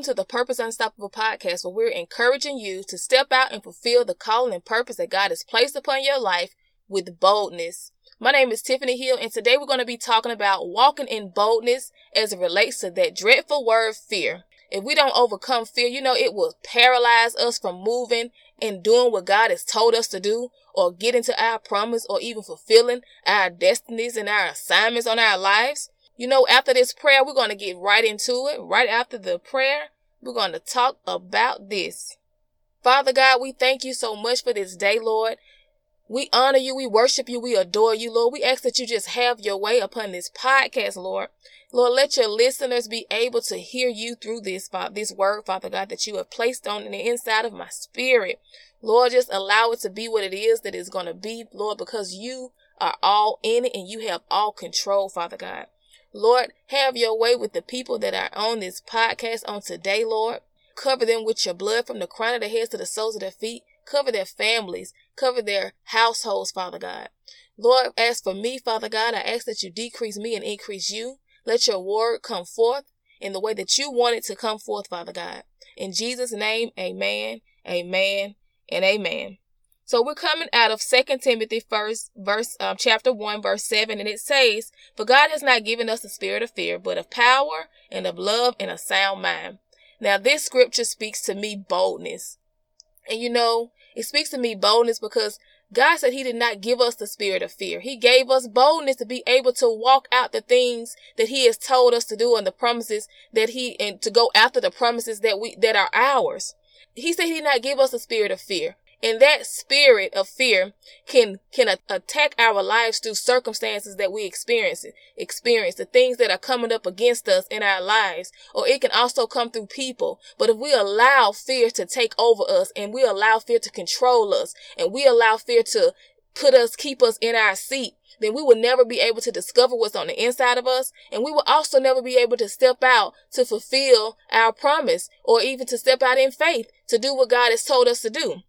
Welcome to the Purpose Unstoppable podcast, where we're encouraging you to step out and fulfill the calling and purpose that God has placed upon your life with boldness. My name is Tiffany Hill, and today we're going to be talking about walking in boldness as it relates to that dreadful word fear. If we don't overcome fear, you know, it will paralyze us from moving and doing what God has told us to do, or getting to our promise, or even fulfilling our destinies and our assignments on our lives. You know, after this prayer, we're going to get right into it. Right after the prayer, we're going to talk about this. Father God, we thank you so much for this day, Lord. We honor you, we worship you, we adore you, Lord. We ask that you just have your way upon this podcast, Lord. Lord, let your listeners be able to hear you through this, this word, Father God, that you have placed on the inside of my spirit. Lord, just allow it to be what it is that it's going to be, Lord, because you are all in it and you have all control, Father God. Lord, have your way with the people that are on this podcast on today, Lord. Cover them with your blood from the crown of their heads to the soles of their feet. Cover their families. Cover their households, Father God. Lord, as for me, Father God, I ask that you decrease me and increase you. Let your word come forth in the way that you want it to come forth, Father God. In Jesus' name, amen, amen, and amen. So we're coming out of Second Timothy first verse um, chapter 1 verse 7 and it says, "For God has not given us a spirit of fear, but of power and of love and a sound mind." Now this scripture speaks to me boldness. And you know, it speaks to me boldness because God said he did not give us the spirit of fear. He gave us boldness to be able to walk out the things that he has told us to do and the promises that he and to go after the promises that we that are ours. He said he did not give us a spirit of fear, and that spirit of fear can can attack our lives through circumstances that we experience experience the things that are coming up against us in our lives or it can also come through people but if we allow fear to take over us and we allow fear to control us and we allow fear to put us keep us in our seat then we will never be able to discover what's on the inside of us. And we will also never be able to step out to fulfill our promise or even to step out in faith to do what God has told us to do.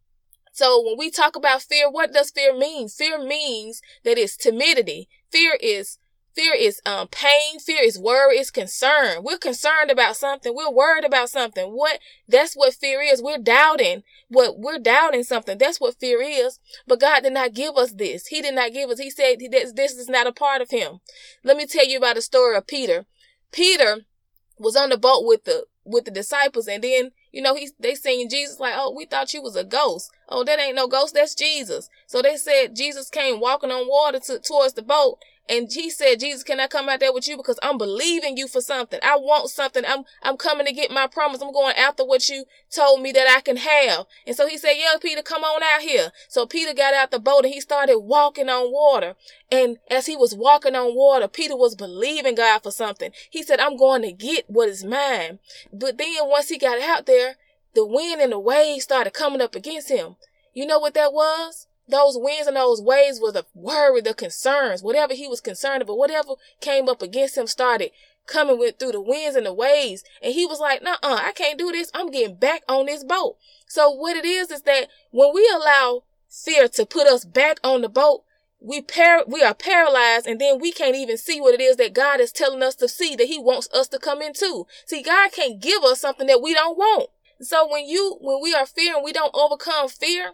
So when we talk about fear, what does fear mean? Fear means that it's timidity. Fear is Fear is um, pain. Fear is worry. It's concern. We're concerned about something. We're worried about something. What? That's what fear is. We're doubting. What? We're doubting something. That's what fear is. But God did not give us this. He did not give us. He said this, this is not a part of Him. Let me tell you about the story of Peter. Peter was on the boat with the with the disciples, and then you know, he's they seen Jesus like, oh, we thought you was a ghost. Oh, that ain't no ghost, that's Jesus. So they said Jesus came walking on water to, towards the boat, and he said, Jesus, can I come out there with you? Because I'm believing you for something. I want something. I'm, I'm coming to get my promise. I'm going after what you told me that I can have. And so he said, yeah, Peter, come on out here. So Peter got out the boat and he started walking on water. And as he was walking on water, Peter was believing God for something. He said, I'm going to get what is mine. But then once he got out there, the wind and the waves started coming up against him. You know what that was? Those winds and those waves were the worry, the concerns, whatever he was concerned about, whatever came up against him started coming with through the winds and the waves. And he was like, nah, I can't do this. I'm getting back on this boat. So what it is is that when we allow fear to put us back on the boat, we par- we are paralyzed and then we can't even see what it is that God is telling us to see that he wants us to come into. See, God can't give us something that we don't want. So when you, when we are fearing, we don't overcome fear,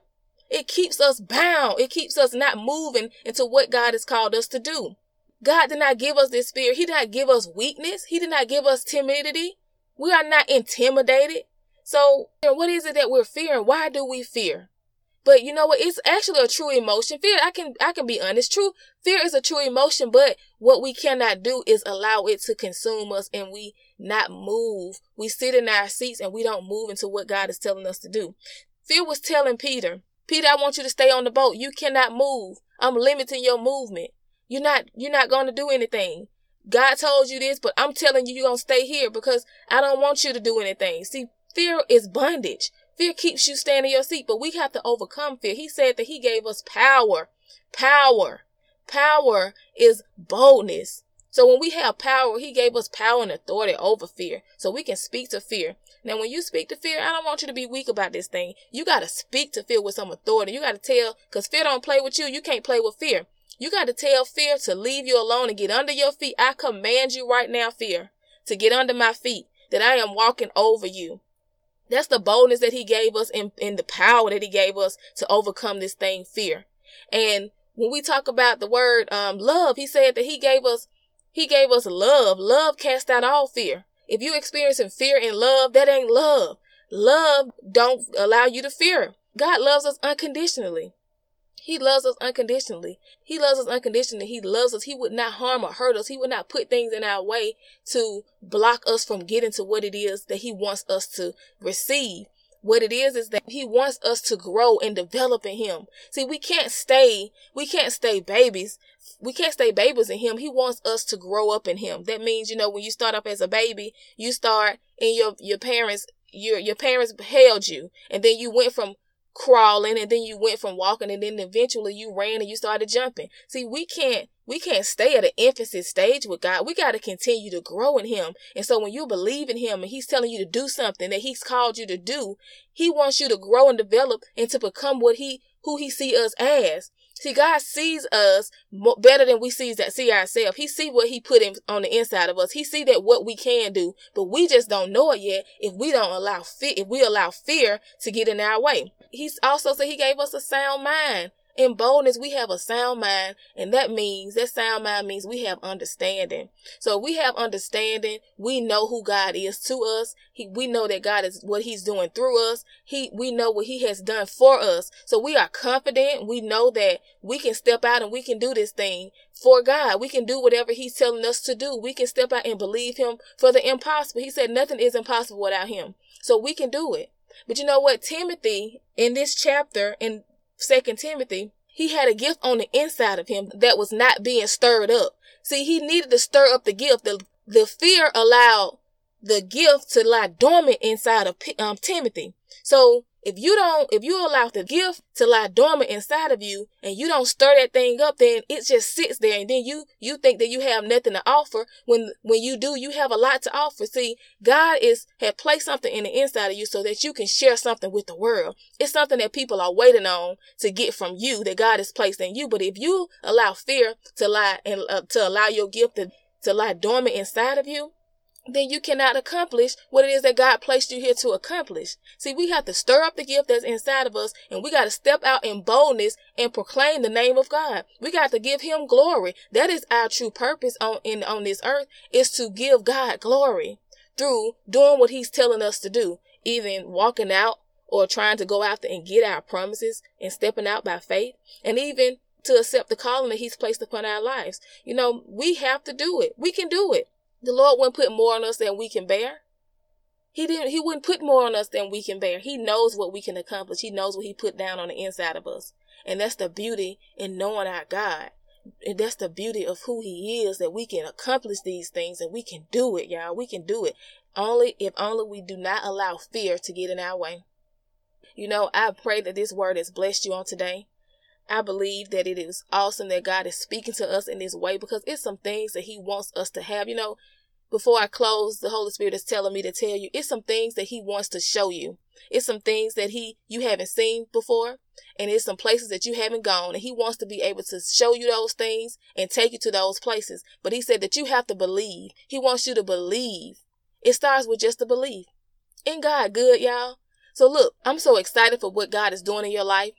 it keeps us bound. It keeps us not moving into what God has called us to do. God did not give us this fear. He did not give us weakness. He did not give us timidity. We are not intimidated. So what is it that we're fearing? Why do we fear? But you know what? It's actually a true emotion. Fear, I can, I can be honest. True, fear is a true emotion, but what we cannot do is allow it to consume us and we not move. We sit in our seats and we don't move into what God is telling us to do. Fear was telling Peter, Peter, I want you to stay on the boat. You cannot move. I'm limiting your movement. You're not, you're not going to do anything. God told you this, but I'm telling you, you're going to stay here because I don't want you to do anything. See, fear is bondage. Fear keeps you staying in your seat, but we have to overcome fear. He said that he gave us power. Power. Power is boldness. So when we have power, he gave us power and authority over fear. So we can speak to fear. Now, when you speak to fear, I don't want you to be weak about this thing. You got to speak to fear with some authority. You got to tell, cause fear don't play with you. You can't play with fear. You got to tell fear to leave you alone and get under your feet. I command you right now, fear, to get under my feet. that I am walking over you. That's the boldness that he gave us and, and the power that he gave us to overcome this thing, fear. And when we talk about the word um, love, he said that he gave us he gave us love. Love cast out all fear. If you experiencing fear and love, that ain't love. Love don't allow you to fear. God loves us unconditionally. He loves us unconditionally. He loves us unconditionally. He loves us. He would not harm or hurt us. He would not put things in our way to block us from getting to what it is that he wants us to receive. What it is is that he wants us to grow and develop in him. See, we can't stay, we can't stay babies. We can't stay babies in him. He wants us to grow up in him. That means, you know, when you start up as a baby, you start in your, your parents, your, your parents held you and then you went from crawling and then you went from walking and then eventually you ran and you started jumping. See, we can't we can't stay at an infancy stage with God. We got to continue to grow in him. And so when you believe in him and he's telling you to do something that he's called you to do, he wants you to grow and develop and to become what he who he see us as. See, God sees us better than we see that see ourselves. He see what He put in on the inside of us. He see that what we can do, but we just don't know it yet. If we don't allow fear, if we allow fear to get in our way, He's also said He gave us a sound mind. In boldness, we have a sound mind, and that means that sound mind means we have understanding. So we have understanding. We know who God is to us. He, we know that God is what He's doing through us. He, we know what He has done for us. So we are confident. We know that we can step out and we can do this thing for God. We can do whatever He's telling us to do. We can step out and believe Him for the impossible. He said nothing is impossible without Him. So we can do it. But you know what? Timothy in this chapter in Second Timothy, he had a gift on the inside of him that was not being stirred up. See, he needed to stir up the gift. The, the fear allowed the gift to lie dormant inside of um, Timothy. So if you don't, if you allow the gift to lie dormant inside of you and you don't stir that thing up, then it just sits there. And then you, you think that you have nothing to offer when, when you do, you have a lot to offer. See, God is, had placed something in the inside of you so that you can share something with the world. It's something that people are waiting on to get from you that God has placed in you. But if you allow fear to lie and uh, to allow your gift to, to lie dormant inside of you, then you cannot accomplish what it is that God placed you here to accomplish. See, we have to stir up the gift that's inside of us and we got to step out in boldness and proclaim the name of God. We got to give him glory. That is our true purpose on, in, on this earth is to give God glory through doing what he's telling us to do, even walking out or trying to go after and get our promises and stepping out by faith and even to accept the calling that he's placed upon our lives. You know, we have to do it. We can do it. The Lord wouldn't put more on us than we can bear. He didn't, he wouldn't put more on us than we can bear. He knows what we can accomplish. He knows what he put down on the inside of us. And that's the beauty in knowing our God. And that's the beauty of who he is that we can accomplish these things and we can do it, y'all. We can do it. Only if only we do not allow fear to get in our way. You know, I pray that this word has blessed you on today. I believe that it is awesome that God is speaking to us in this way because it's some things that He wants us to have. You know, before I close, the Holy Spirit is telling me to tell you it's some things that He wants to show you. It's some things that He you haven't seen before, and it's some places that you haven't gone, and He wants to be able to show you those things and take you to those places. But He said that you have to believe. He wants you to believe. It starts with just a belief. In God good, y'all? So look, I'm so excited for what God is doing in your life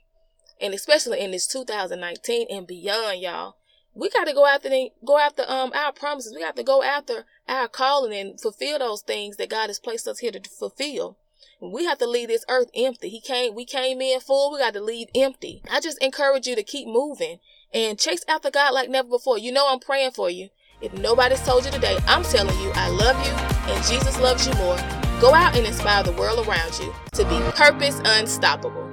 and especially in this 2019 and beyond, y'all. We got to go after the, go after um our promises. We got to go after our calling and fulfill those things that God has placed us here to fulfill. We have to leave this earth empty. He came, we came in full. We got to leave empty. I just encourage you to keep moving and chase after God like never before. You know I'm praying for you. If nobody's told you today, I'm telling you, I love you and Jesus loves you more. Go out and inspire the world around you to be purpose unstoppable.